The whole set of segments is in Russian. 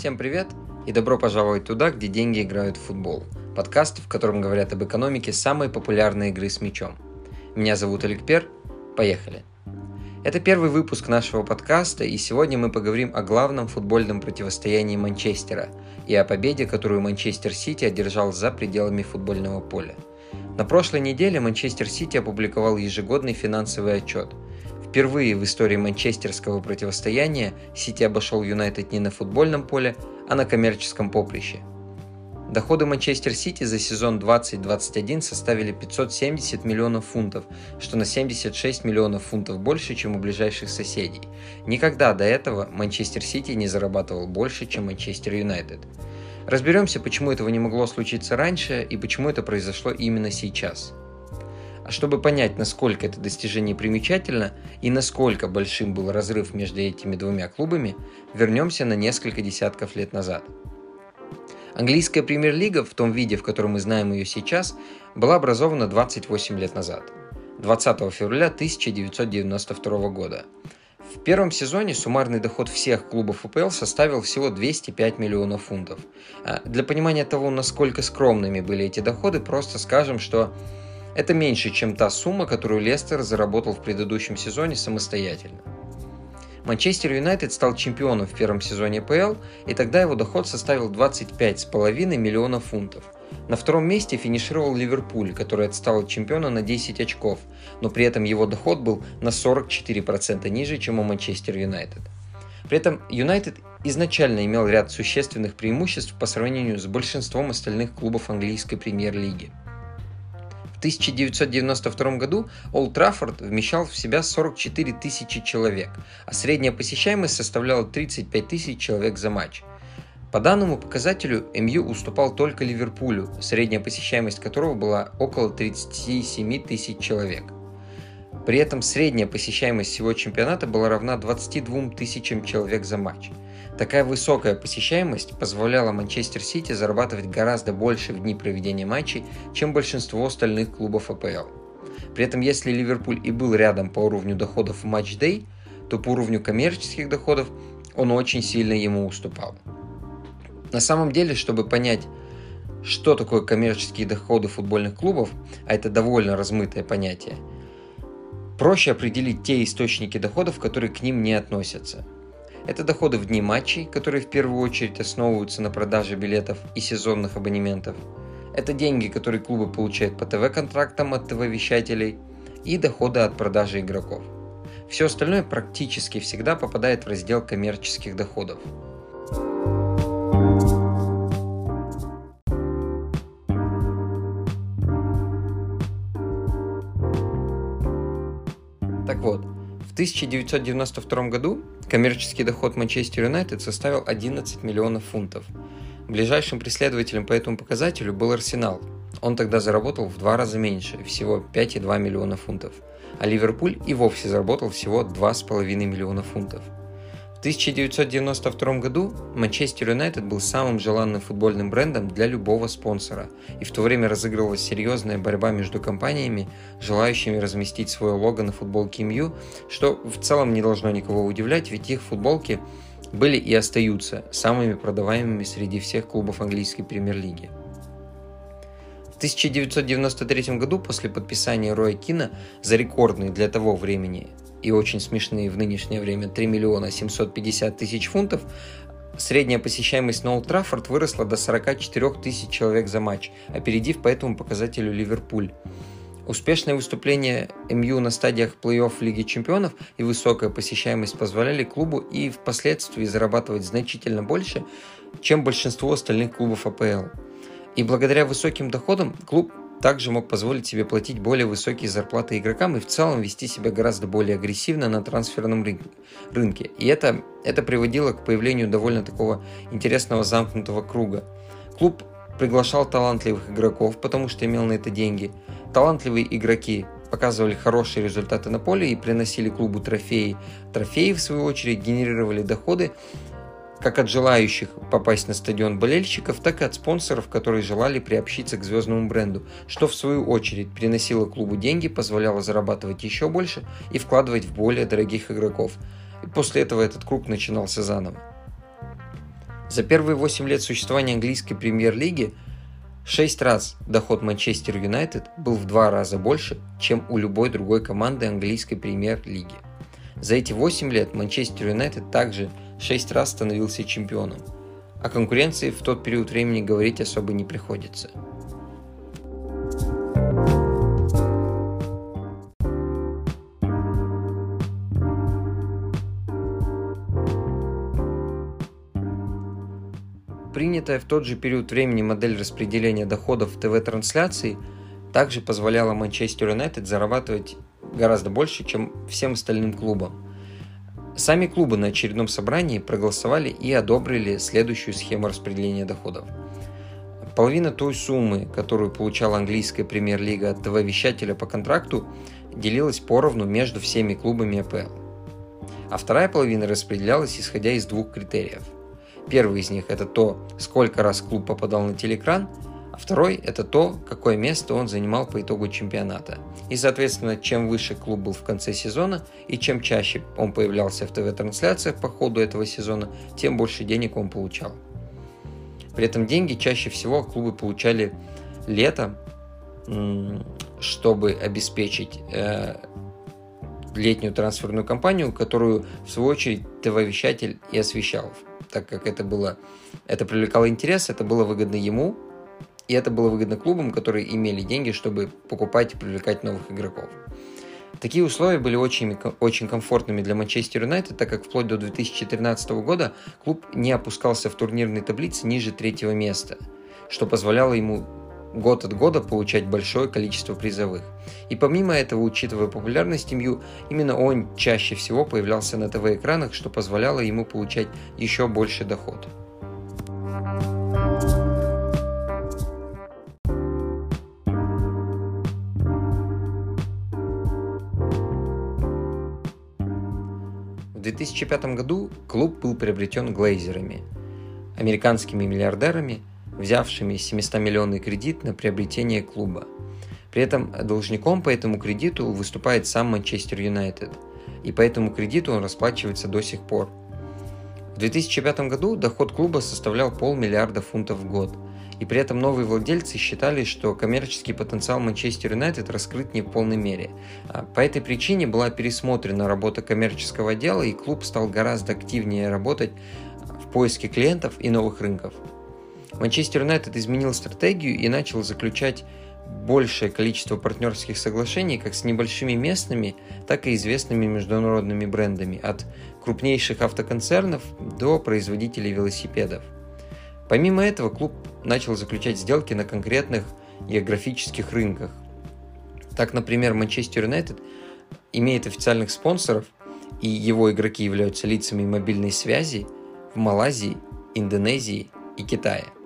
Всем привет и добро пожаловать туда, где деньги играют в футбол. Подкаст, в котором говорят об экономике самой популярной игры с мячом. Меня зовут Олег Пер. Поехали. Это первый выпуск нашего подкаста, и сегодня мы поговорим о главном футбольном противостоянии Манчестера и о победе, которую Манчестер Сити одержал за пределами футбольного поля. На прошлой неделе Манчестер Сити опубликовал ежегодный финансовый отчет – Впервые в истории манчестерского противостояния Сити обошел Юнайтед не на футбольном поле, а на коммерческом поприще. Доходы Манчестер Сити за сезон 2021 составили 570 миллионов фунтов, что на 76 миллионов фунтов больше, чем у ближайших соседей. Никогда до этого Манчестер Сити не зарабатывал больше, чем Манчестер Юнайтед. Разберемся, почему этого не могло случиться раньше и почему это произошло именно сейчас – чтобы понять, насколько это достижение примечательно и насколько большим был разрыв между этими двумя клубами, вернемся на несколько десятков лет назад. Английская премьер-лига в том виде, в котором мы знаем ее сейчас, была образована 28 лет назад, 20 февраля 1992 года. В первом сезоне суммарный доход всех клубов УПЛ составил всего 205 миллионов фунтов. А для понимания того, насколько скромными были эти доходы, просто скажем, что это меньше, чем та сумма, которую Лестер заработал в предыдущем сезоне самостоятельно. Манчестер Юнайтед стал чемпионом в первом сезоне ПЛ, и тогда его доход составил 25,5 миллионов фунтов. На втором месте финишировал Ливерпуль, который отстал от чемпиона на 10 очков, но при этом его доход был на 44% ниже, чем у Манчестер Юнайтед. При этом Юнайтед изначально имел ряд существенных преимуществ по сравнению с большинством остальных клубов английской премьер-лиги – 1992 году Олд Траффорд вмещал в себя 44 тысячи человек, а средняя посещаемость составляла 35 тысяч человек за матч. По данному показателю МЮ уступал только Ливерпулю, средняя посещаемость которого была около 37 тысяч человек. При этом средняя посещаемость всего чемпионата была равна 22 тысячам человек за матч – Такая высокая посещаемость позволяла Манчестер Сити зарабатывать гораздо больше в дни проведения матчей, чем большинство остальных клубов АПЛ. При этом, если Ливерпуль и был рядом по уровню доходов в матч-дей, то по уровню коммерческих доходов он очень сильно ему уступал. На самом деле, чтобы понять, что такое коммерческие доходы футбольных клубов, а это довольно размытое понятие, проще определить те источники доходов, которые к ним не относятся – это доходы в дни матчей, которые в первую очередь основываются на продаже билетов и сезонных абонементов. Это деньги, которые клубы получают по ТВ-контрактам от ТВ-вещателей и доходы от продажи игроков. Все остальное практически всегда попадает в раздел коммерческих доходов. 1992 году коммерческий доход Манчестер Юнайтед составил 11 миллионов фунтов. Ближайшим преследователем по этому показателю был Арсенал. Он тогда заработал в два раза меньше, всего 5,2 миллиона фунтов. А Ливерпуль и вовсе заработал всего 2,5 миллиона фунтов – 1992 году Манчестер Юнайтед был самым желанным футбольным брендом для любого спонсора, и в то время разыгрывалась серьезная борьба между компаниями, желающими разместить свое лого на футболке МЮ, что в целом не должно никого удивлять, ведь их футболки были и остаются самыми продаваемыми среди всех клубов английской премьер-лиги. В 1993 году после подписания Роя Кина за рекордный для того времени и очень смешные в нынешнее время 3 миллиона 750 тысяч фунтов, средняя посещаемость на Олд Траффорд выросла до 44 тысяч человек за матч, опередив по этому показателю Ливерпуль. Успешное выступление МЮ на стадиях плей-офф Лиги Чемпионов и высокая посещаемость позволяли клубу и впоследствии зарабатывать значительно больше, чем большинство остальных клубов АПЛ. И благодаря высоким доходам клуб также мог позволить себе платить более высокие зарплаты игрокам и в целом вести себя гораздо более агрессивно на трансферном рынке. И это, это приводило к появлению довольно такого интересного замкнутого круга. Клуб приглашал талантливых игроков, потому что имел на это деньги. Талантливые игроки показывали хорошие результаты на поле и приносили клубу трофеи. Трофеи, в свою очередь, генерировали доходы, как от желающих попасть на стадион болельщиков, так и от спонсоров, которые желали приобщиться к звездному бренду, что в свою очередь приносило клубу деньги, позволяло зарабатывать еще больше и вкладывать в более дорогих игроков. И после этого этот круг начинался заново. За первые 8 лет существования английской премьер-лиги 6 раз доход Манчестер Юнайтед был в два раза больше, чем у любой другой команды английской премьер-лиги. За эти 8 лет Манчестер Юнайтед также 6 раз становился чемпионом. О конкуренции в тот период времени говорить особо не приходится. Принятая в тот же период времени модель распределения доходов в ТВ-трансляции также позволяла Манчестер Юнайтед зарабатывать гораздо больше, чем всем остальным клубам. Сами клубы на очередном собрании проголосовали и одобрили следующую схему распределения доходов. Половина той суммы, которую получала английская премьер-лига от ТВ-вещателя по контракту, делилась поровну между всеми клубами АПЛ. А вторая половина распределялась исходя из двух критериев – Первый из них это то, сколько раз клуб попадал на телеэкран, а второй это то, какое место он занимал по итогу чемпионата. И, соответственно, чем выше клуб был в конце сезона и чем чаще он появлялся в ТВ-трансляциях по ходу этого сезона, тем больше денег он получал. При этом деньги чаще всего клубы получали летом, чтобы обеспечить э, летнюю трансферную кампанию, которую, в свою очередь, ТВ-вещатель и освещал так как это было, это привлекало интерес, это было выгодно ему, и это было выгодно клубам, которые имели деньги, чтобы покупать и привлекать новых игроков. Такие условия были очень, очень комфортными для Манчестер Юнайтед, так как вплоть до 2013 года клуб не опускался в турнирной таблице ниже третьего места, что позволяло ему год от года получать большое количество призовых. И помимо этого, учитывая популярность МЮ, именно он чаще всего появлялся на ТВ-экранах, что позволяло ему получать еще больше доход. В 2005 году клуб был приобретен глейзерами, американскими миллиардерами, взявшими 700-миллионный кредит на приобретение клуба. При этом должником по этому кредиту выступает сам Манчестер Юнайтед, и по этому кредиту он расплачивается до сих пор. В 2005 году доход клуба составлял полмиллиарда фунтов в год, и при этом новые владельцы считали, что коммерческий потенциал Манчестер Юнайтед раскрыт не в полной мере. А по этой причине была пересмотрена работа коммерческого отдела, и клуб стал гораздо активнее работать в поиске клиентов и новых рынков – Манчестер Юнайтед изменил стратегию и начал заключать большее количество партнерских соглашений как с небольшими местными, так и известными международными брендами, от крупнейших автоконцернов до производителей велосипедов. Помимо этого, клуб начал заключать сделки на конкретных географических рынках. Так, например, Манчестер Юнайтед имеет официальных спонсоров, и его игроки являются лицами мобильной связи в Малайзии, Индонезии и Китае –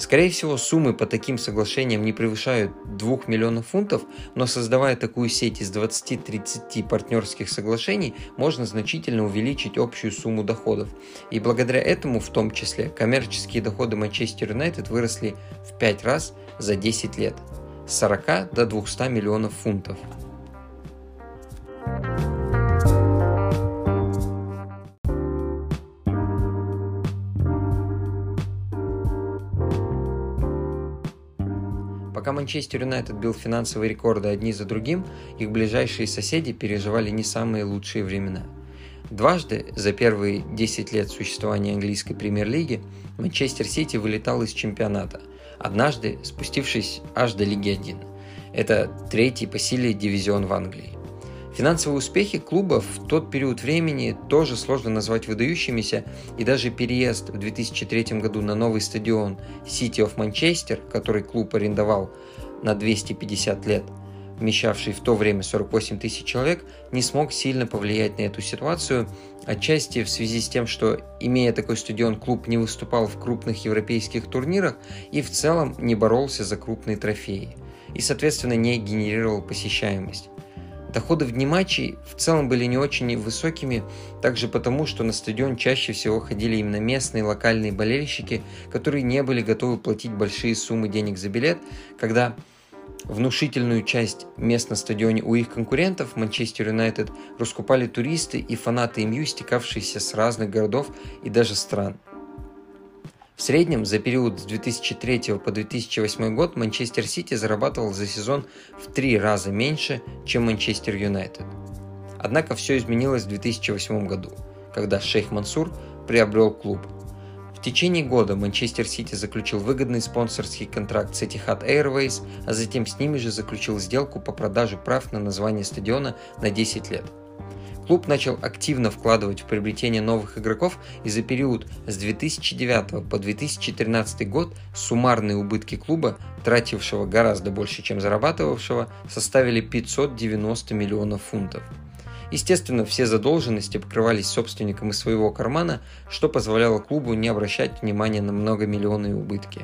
Скорее всего, суммы по таким соглашениям не превышают 2 миллионов фунтов, но создавая такую сеть из 20-30 партнерских соглашений, можно значительно увеличить общую сумму доходов. И благодаря этому, в том числе, коммерческие доходы Манчестер Юнайтед выросли в 5 раз за 10 лет – с 40 до 200 миллионов фунтов. Манчестер Юнайтед бил финансовые рекорды одни за другим, их ближайшие соседи переживали не самые лучшие времена. Дважды за первые 10 лет существования английской премьер-лиги Манчестер Сити вылетал из чемпионата, однажды спустившись аж до Лиги 1. Это третий по силе дивизион в Англии. Финансовые успехи клуба в тот период времени тоже сложно назвать выдающимися, и даже переезд в 2003 году на новый стадион City of Manchester, который клуб арендовал на 250 лет, вмещавший в то время 48 тысяч человек, не смог сильно повлиять на эту ситуацию, отчасти в связи с тем, что, имея такой стадион, клуб не выступал в крупных европейских турнирах и в целом не боролся за крупные трофеи, и, соответственно, не генерировал посещаемость. Доходы в дни матчей в целом были не очень высокими, также потому, что на стадион чаще всего ходили именно местные локальные болельщики, которые не были готовы платить большие суммы денег за билет, когда внушительную часть мест на стадионе у их конкурентов Манчестер Юнайтед раскупали туристы и фанаты МЮ, стекавшиеся с разных городов и даже стран. В среднем за период с 2003 по 2008 год Манчестер Сити зарабатывал за сезон в три раза меньше, чем Манчестер Юнайтед. Однако все изменилось в 2008 году, когда шейх Мансур приобрел клуб. В течение года Манчестер Сити заключил выгодный спонсорский контракт с Etihad Airways, а затем с ними же заключил сделку по продаже прав на название стадиона на 10 лет – Клуб начал активно вкладывать в приобретение новых игроков и за период с 2009 по 2013 год суммарные убытки клуба, тратившего гораздо больше, чем зарабатывавшего, составили 590 миллионов фунтов. Естественно, все задолженности покрывались собственником из своего кармана, что позволяло клубу не обращать внимания на многомиллионные убытки.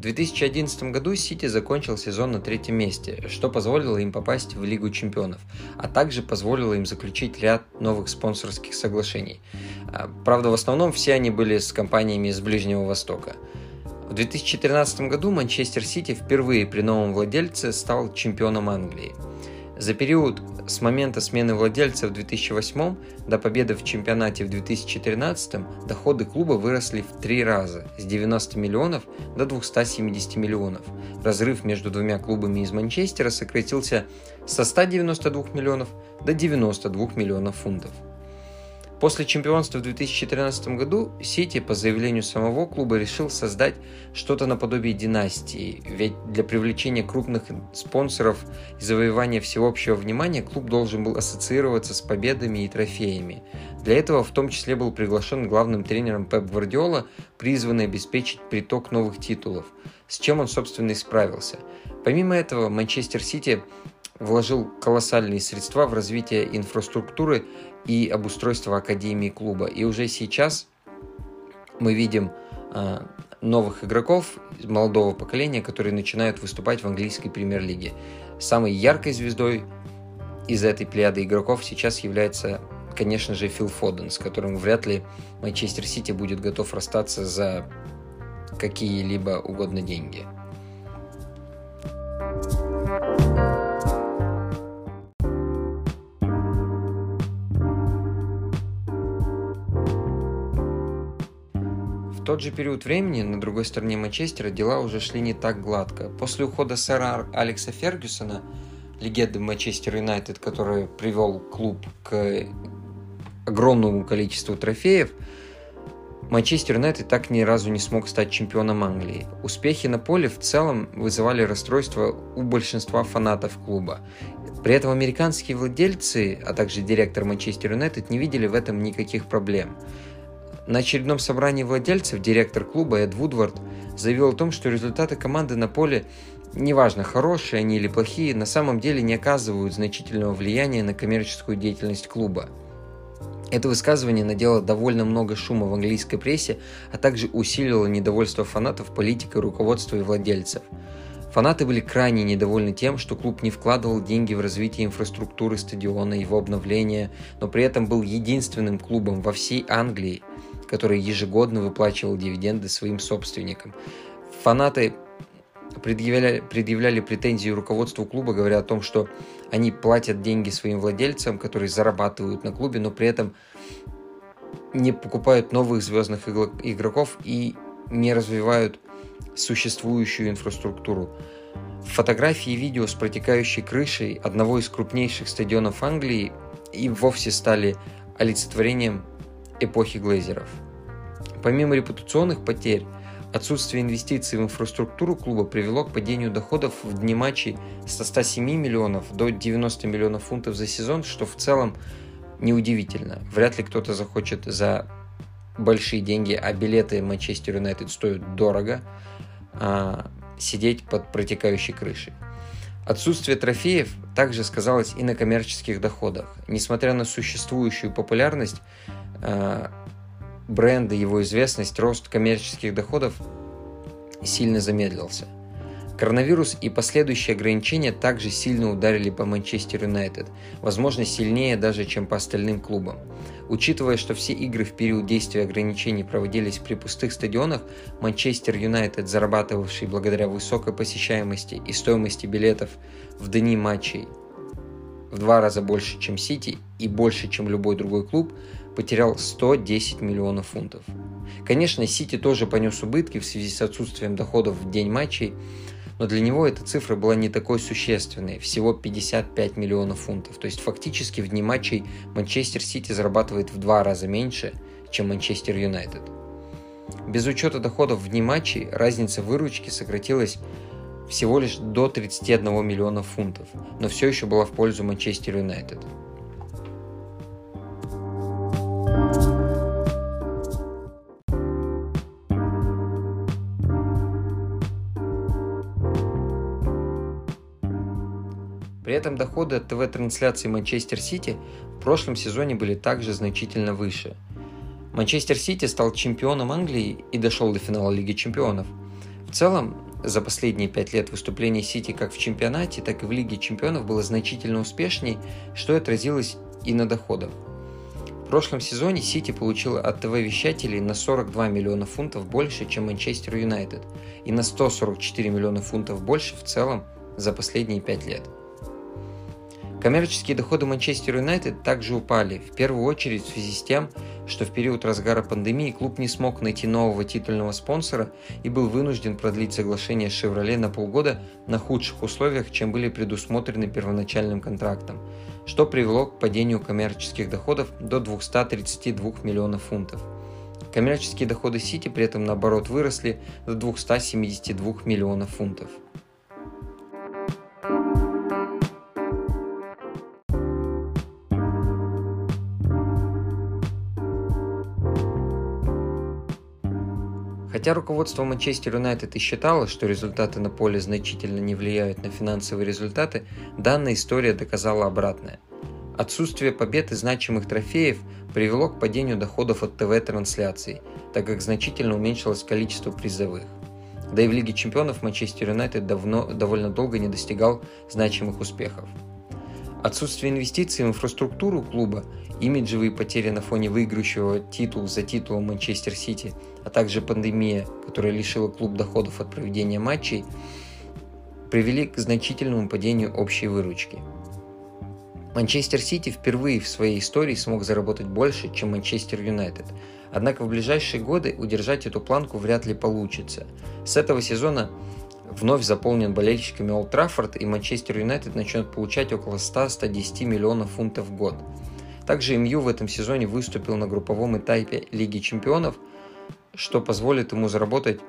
2011 году Сити закончил сезон на третьем месте, что позволило им попасть в Лигу чемпионов, а также позволило им заключить ряд новых спонсорских соглашений. А, правда, в основном все они были с компаниями из Ближнего Востока. В 2013 году Манчестер Сити впервые при новом владельце стал чемпионом Англии – за период с момента смены владельца в 2008 до победы в чемпионате в 2013 доходы клуба выросли в три раза – с 90 миллионов до 270 миллионов. Разрыв между двумя клубами из Манчестера сократился со 192 миллионов до 92 миллионов фунтов – После чемпионства в 2013 году Сити, по заявлению самого клуба, решил создать что-то наподобие династии, ведь для привлечения крупных спонсоров и завоевания всеобщего внимания клуб должен был ассоциироваться с победами и трофеями. Для этого в том числе был приглашен главным тренером Пеп Гвардиола, призванный обеспечить приток новых титулов, с чем он, собственно, и справился. Помимо этого, Манчестер Сити вложил колоссальные средства в развитие инфраструктуры и обустройство академии клуба. И уже сейчас мы видим э, новых игроков молодого поколения, которые начинают выступать в английской премьер-лиге. Самой яркой звездой из этой плеяды игроков сейчас является, конечно же, Фил Фоден, с которым вряд ли Манчестер Сити будет готов расстаться за какие-либо угодно деньги. Тот же период времени на другой стороне Манчестера дела уже шли не так гладко. После ухода сэра Алекса Фергюсона, легенды Манчестер Юнайтед, который привел клуб к огромному количеству трофеев, Манчестер Юнайтед так ни разу не смог стать чемпионом Англии. Успехи на поле в целом вызывали расстройство у большинства фанатов клуба. При этом американские владельцы, а также директор Манчестер Юнайтед не видели в этом никаких проблем. На очередном собрании владельцев директор клуба Эд Вудвард заявил о том, что результаты команды на поле, неважно хорошие они или плохие, на самом деле не оказывают значительного влияния на коммерческую деятельность клуба. Это высказывание надело довольно много шума в английской прессе, а также усилило недовольство фанатов политикой, руководства и владельцев. Фанаты были крайне недовольны тем, что клуб не вкладывал деньги в развитие инфраструктуры стадиона, его обновление, но при этом был единственным клубом во всей Англии, который ежегодно выплачивал дивиденды своим собственникам. Фанаты предъявляли, предъявляли претензии руководству клуба, говоря о том, что они платят деньги своим владельцам, которые зарабатывают на клубе, но при этом не покупают новых звездных игроков и не развивают существующую инфраструктуру. Фотографии и видео с протекающей крышей одного из крупнейших стадионов Англии и вовсе стали олицетворением эпохи глейзеров. Помимо репутационных потерь, отсутствие инвестиций в инфраструктуру клуба привело к падению доходов в дни матчей со 107 миллионов до 90 миллионов фунтов за сезон, что в целом неудивительно. Вряд ли кто-то захочет за большие деньги, а билеты Манчестер Юнайтед стоят дорого, а, сидеть под протекающей крышей. Отсутствие трофеев также сказалось и на коммерческих доходах. Несмотря на существующую популярность, бренда, его известность, рост коммерческих доходов сильно замедлился. Коронавирус и последующие ограничения также сильно ударили по Манчестер Юнайтед, возможно сильнее даже, чем по остальным клубам. Учитывая, что все игры в период действия ограничений проводились при пустых стадионах, Манчестер Юнайтед, зарабатывавший благодаря высокой посещаемости и стоимости билетов в дни матчей в два раза больше, чем Сити и больше, чем любой другой клуб, потерял 110 миллионов фунтов. Конечно, Сити тоже понес убытки в связи с отсутствием доходов в день матчей, но для него эта цифра была не такой существенной, всего 55 миллионов фунтов. То есть фактически в дни матчей Манчестер Сити зарабатывает в два раза меньше, чем Манчестер Юнайтед. Без учета доходов в дни матчей разница выручки сократилась всего лишь до 31 миллиона фунтов, но все еще была в пользу Манчестер Юнайтед. Этом доходы от ТВ-трансляции Манчестер Сити в прошлом сезоне были также значительно выше. Манчестер Сити стал чемпионом Англии и дошел до финала Лиги Чемпионов. В целом, за последние пять лет выступление Сити как в чемпионате, так и в Лиге чемпионов было значительно успешней, что отразилось и на доходах. В прошлом сезоне Сити получила от ТВ-вещателей на 42 миллиона фунтов больше, чем Манчестер Юнайтед, и на 144 миллиона фунтов больше в целом за последние пять лет. Коммерческие доходы Манчестер Юнайтед также упали, в первую очередь в связи с тем, что в период разгара пандемии клуб не смог найти нового титульного спонсора и был вынужден продлить соглашение с «Шевроле» на полгода на худших условиях, чем были предусмотрены первоначальным контрактом, что привело к падению коммерческих доходов до 232 миллионов фунтов. Коммерческие доходы Сити при этом наоборот выросли до 272 миллионов фунтов. Хотя руководство Манчестер Юнайтед и считало, что результаты на поле значительно не влияют на финансовые результаты, данная история доказала обратное. Отсутствие побед и значимых трофеев привело к падению доходов от ТВ-трансляций, так как значительно уменьшилось количество призовых. Да и в Лиге чемпионов Манчестер Юнайтед давно, довольно долго не достигал значимых успехов. Отсутствие инвестиций в инфраструктуру клуба, имиджевые потери на фоне выиграющего титул за титулом Манчестер Сити, а также пандемия, которая лишила клуб доходов от проведения матчей, привели к значительному падению общей выручки. Манчестер Сити впервые в своей истории смог заработать больше, чем Манчестер Юнайтед. Однако в ближайшие годы удержать эту планку вряд ли получится. С этого сезона вновь заполнен болельщиками Олд Траффорд, и Манчестер Юнайтед начнет получать около 100-110 миллионов фунтов в год. Также МЮ в этом сезоне выступил на групповом этапе Лиги Чемпионов, что позволит ему заработать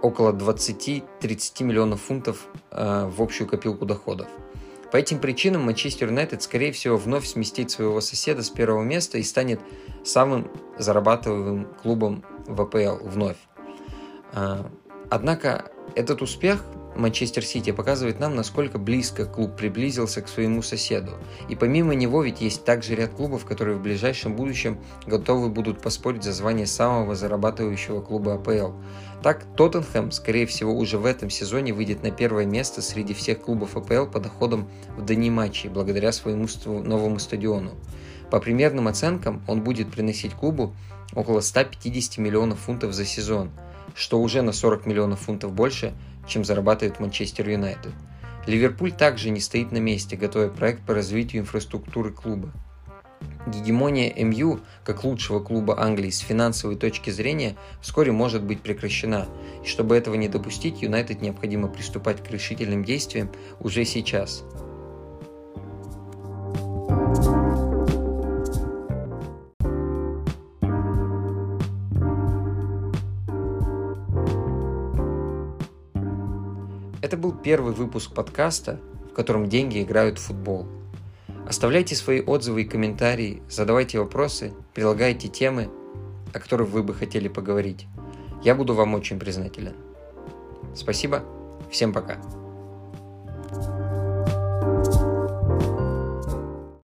около 20-30 миллионов фунтов э, в общую копилку доходов. По этим причинам Манчестер Юнайтед, скорее всего, вновь сместит своего соседа с первого места и станет самым зарабатываемым клубом в АПЛ вновь. Э, однако этот успех Манчестер Сити показывает нам, насколько близко клуб приблизился к своему соседу. И помимо него ведь есть также ряд клубов, которые в ближайшем будущем готовы будут поспорить за звание самого зарабатывающего клуба АПЛ. Так, Тоттенхэм, скорее всего, уже в этом сезоне выйдет на первое место среди всех клубов АПЛ по доходам в дни матчей, благодаря своему новому стадиону. По примерным оценкам, он будет приносить клубу около 150 миллионов фунтов за сезон – что уже на 40 миллионов фунтов больше, чем зарабатывает Манчестер Юнайтед. Ливерпуль также не стоит на месте, готовя проект по развитию инфраструктуры клуба. Гегемония МЮ, как лучшего клуба Англии с финансовой точки зрения, вскоре может быть прекращена, и чтобы этого не допустить, Юнайтед необходимо приступать к решительным действиям уже сейчас – первый выпуск подкаста, в котором деньги играют в футбол. Оставляйте свои отзывы и комментарии, задавайте вопросы, предлагайте темы, о которых вы бы хотели поговорить. Я буду вам очень признателен. Спасибо, всем пока.